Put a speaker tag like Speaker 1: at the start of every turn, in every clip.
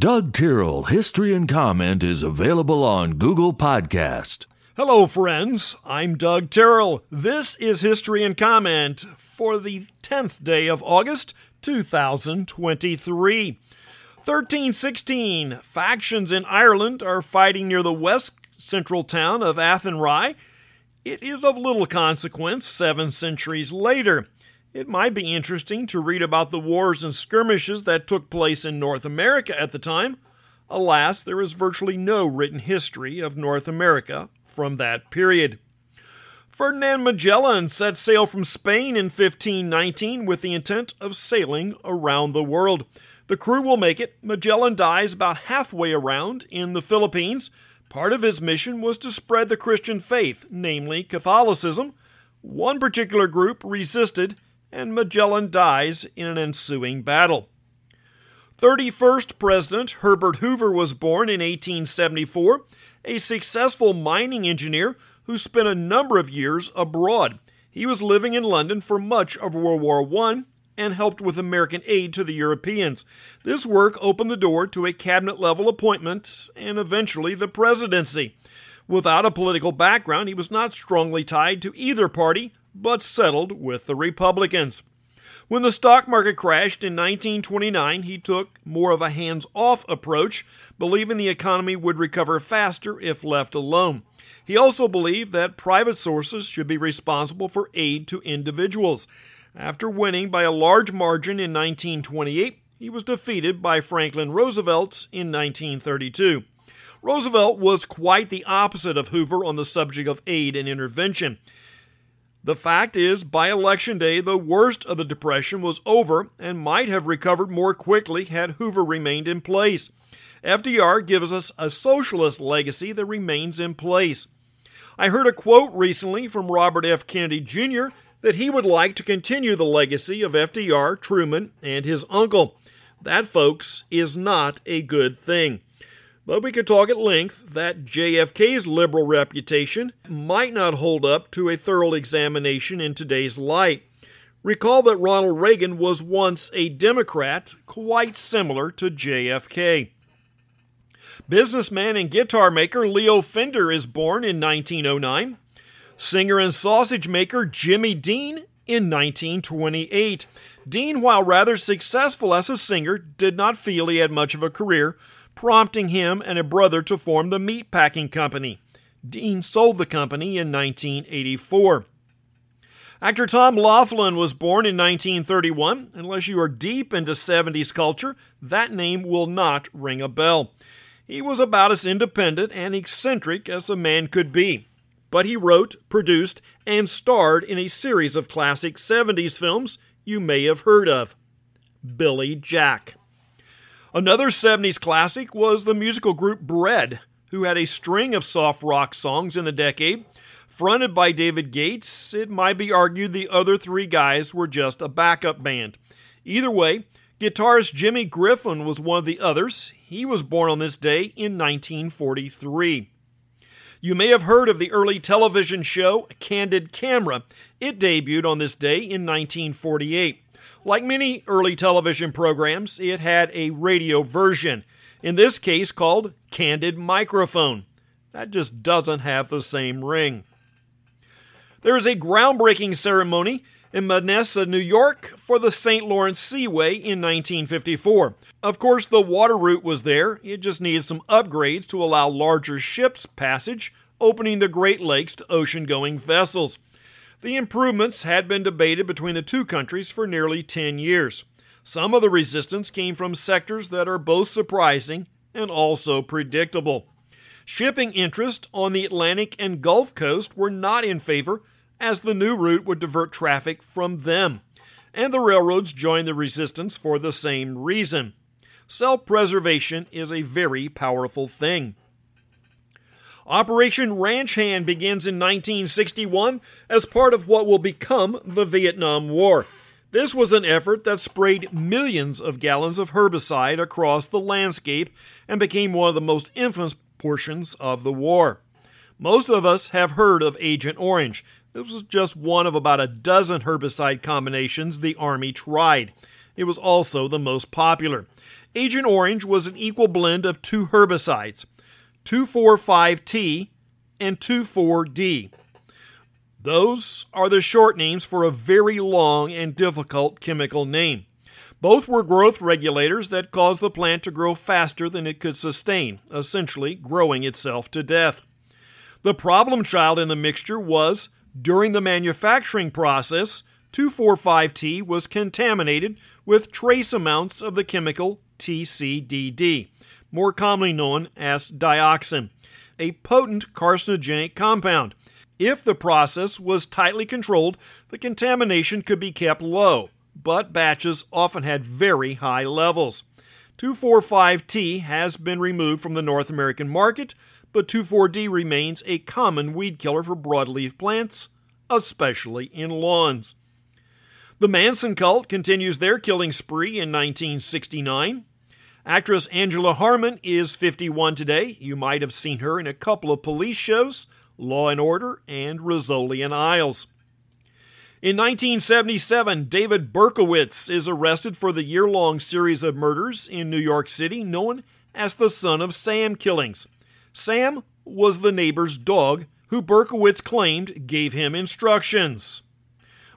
Speaker 1: Doug Tyrrell History and Comment is available on Google Podcast.
Speaker 2: Hello, friends. I'm Doug Tyrrell. This is History and Comment for the 10th day of August, 2023. 1316. Factions in Ireland are fighting near the west central town of Athenry. It is of little consequence seven centuries later. It might be interesting to read about the wars and skirmishes that took place in North America at the time. Alas, there is virtually no written history of North America from that period. Ferdinand Magellan set sail from Spain in 1519 with the intent of sailing around the world. The crew will make it. Magellan dies about halfway around in the Philippines. Part of his mission was to spread the Christian faith, namely Catholicism. One particular group resisted and Magellan dies in an ensuing battle. 31st President Herbert Hoover was born in 1874, a successful mining engineer who spent a number of years abroad. He was living in London for much of World War I and helped with American aid to the Europeans. This work opened the door to a cabinet level appointment and eventually the presidency. Without a political background, he was not strongly tied to either party, but settled with the Republicans. When the stock market crashed in 1929, he took more of a hands off approach, believing the economy would recover faster if left alone. He also believed that private sources should be responsible for aid to individuals. After winning by a large margin in 1928, he was defeated by Franklin Roosevelt in 1932. Roosevelt was quite the opposite of Hoover on the subject of aid and intervention. The fact is, by election day, the worst of the Depression was over and might have recovered more quickly had Hoover remained in place. FDR gives us a socialist legacy that remains in place. I heard a quote recently from Robert F. Kennedy Jr. that he would like to continue the legacy of FDR, Truman, and his uncle. That, folks, is not a good thing. But we could talk at length that JFK's liberal reputation might not hold up to a thorough examination in today's light. Recall that Ronald Reagan was once a Democrat, quite similar to JFK. Businessman and guitar maker Leo Fender is born in 1909. Singer and sausage maker Jimmy Dean in 1928. Dean, while rather successful as a singer, did not feel he had much of a career prompting him and a brother to form the Meatpacking Company. Dean sold the company in 1984. Actor Tom Laughlin was born in 1931. Unless you are deep into 70s culture, that name will not ring a bell. He was about as independent and eccentric as a man could be. But he wrote, produced, and starred in a series of classic 70s films you may have heard of Billy Jack. Another 70s classic was the musical group Bread, who had a string of soft rock songs in the decade. Fronted by David Gates, it might be argued the other three guys were just a backup band. Either way, guitarist Jimmy Griffin was one of the others. He was born on this day in 1943. You may have heard of the early television show Candid Camera. It debuted on this day in 1948. Like many early television programs, it had a radio version, in this case called Candid Microphone. That just doesn't have the same ring. There is a groundbreaking ceremony in Massena, New York for the St. Lawrence Seaway in 1954. Of course, the water route was there, it just needed some upgrades to allow larger ships passage, opening the Great Lakes to ocean going vessels. The improvements had been debated between the two countries for nearly 10 years. Some of the resistance came from sectors that are both surprising and also predictable. Shipping interests on the Atlantic and Gulf Coast were not in favor, as the new route would divert traffic from them. And the railroads joined the resistance for the same reason. Self preservation is a very powerful thing. Operation Ranch Hand begins in 1961 as part of what will become the Vietnam War. This was an effort that sprayed millions of gallons of herbicide across the landscape and became one of the most infamous portions of the war. Most of us have heard of Agent Orange. This was just one of about a dozen herbicide combinations the Army tried. It was also the most popular. Agent Orange was an equal blend of two herbicides, 2,4,5-T and 2,4-D. Those are the short names for a very long and difficult chemical name. Both were growth regulators that caused the plant to grow faster than it could sustain, essentially growing itself to death. The problem child in the mixture was during the manufacturing process, 2,4,5-T was contaminated with trace amounts of the chemical TCDD, more commonly known as dioxin, a potent carcinogenic compound. If the process was tightly controlled, the contamination could be kept low, but batches often had very high levels. 2,4,5-T has been removed from the North American market, but 2,4-D remains a common weed killer for broadleaf plants, especially in lawns. The Manson cult continues their killing spree in 1969. Actress Angela Harmon is 51 today. You might have seen her in a couple of police shows, Law and Order and Rizzoli and Isles. In 1977, David Berkowitz is arrested for the year long series of murders in New York City known as the Son of Sam killings. Sam was the neighbor's dog who Berkowitz claimed gave him instructions.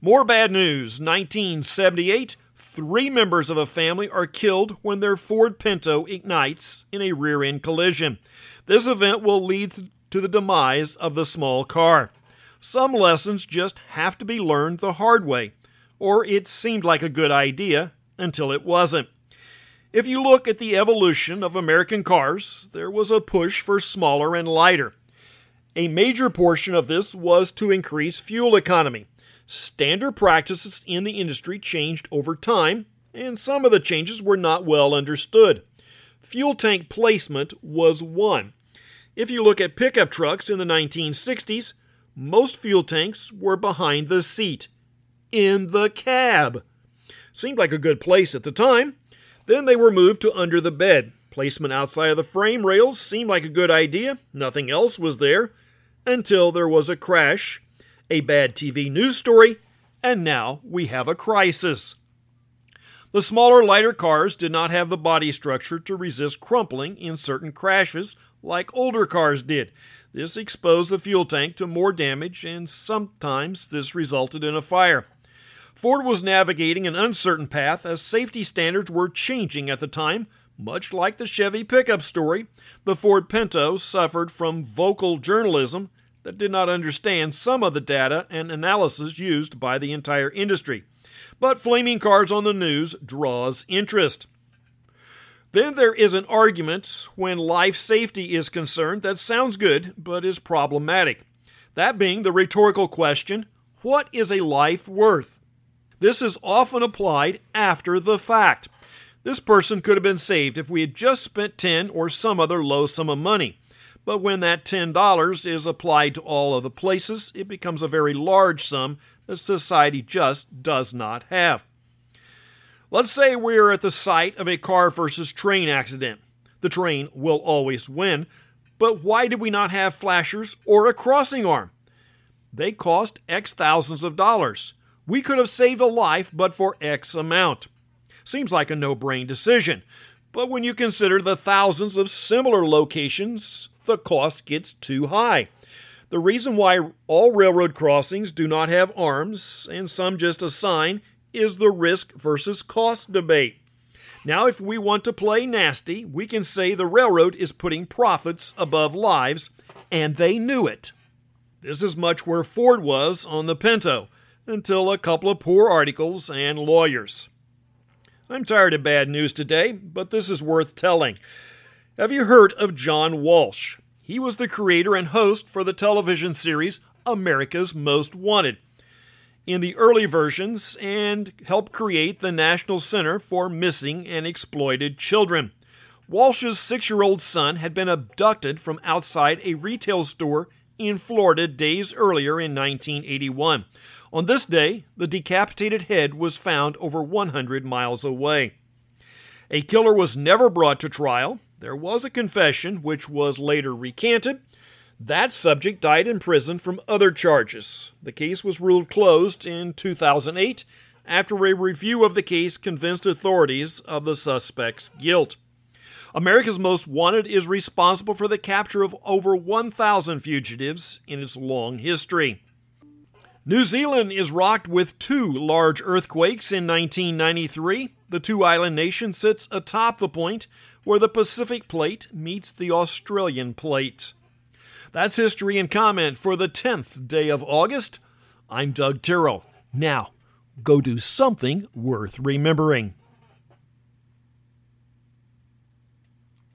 Speaker 2: More bad news 1978, three members of a family are killed when their Ford Pinto ignites in a rear end collision. This event will lead to the demise of the small car. Some lessons just have to be learned the hard way, or it seemed like a good idea until it wasn't. If you look at the evolution of American cars, there was a push for smaller and lighter. A major portion of this was to increase fuel economy. Standard practices in the industry changed over time, and some of the changes were not well understood. Fuel tank placement was one. If you look at pickup trucks in the 1960s, most fuel tanks were behind the seat, in the cab. Seemed like a good place at the time. Then they were moved to under the bed. Placement outside of the frame rails seemed like a good idea. Nothing else was there. Until there was a crash a bad TV news story, and now we have a crisis. The smaller, lighter cars did not have the body structure to resist crumpling in certain crashes like older cars did. This exposed the fuel tank to more damage, and sometimes this resulted in a fire. Ford was navigating an uncertain path as safety standards were changing at the time. Much like the Chevy pickup story, the Ford Pinto suffered from vocal journalism that did not understand some of the data and analysis used by the entire industry. But flaming cars on the news draws interest. Then there is an argument when life safety is concerned that sounds good but is problematic. That being the rhetorical question what is a life worth? This is often applied after the fact. This person could have been saved if we had just spent 10 or some other low sum of money. But when that $10 is applied to all of the places, it becomes a very large sum that society just does not have. Let's say we're at the site of a car versus train accident. The train will always win, but why did we not have flashers or a crossing arm? They cost X thousands of dollars. We could have saved a life but for X amount. Seems like a no brain decision, but when you consider the thousands of similar locations the cost gets too high. The reason why all railroad crossings do not have arms and some just a sign is the risk versus cost debate. Now, if we want to play nasty, we can say the railroad is putting profits above lives, and they knew it. This is much where Ford was on the Pinto, until a couple of poor articles and lawyers. I'm tired of bad news today, but this is worth telling. Have you heard of John Walsh? He was the creator and host for the television series America's Most Wanted in the early versions and helped create the National Center for Missing and Exploited Children. Walsh's six year old son had been abducted from outside a retail store in Florida days earlier in 1981. On this day, the decapitated head was found over 100 miles away. A killer was never brought to trial, there was a confession, which was later recanted. That subject died in prison from other charges. The case was ruled closed in 2008 after a review of the case convinced authorities of the suspect's guilt. America's Most Wanted is responsible for the capture of over 1,000 fugitives in its long history. New Zealand is rocked with two large earthquakes in 1993. The two island nation sits atop the point where the Pacific Plate meets the Australian Plate. That's history and comment for the 10th day of August. I'm Doug Tyrrell. Now, go do something worth remembering.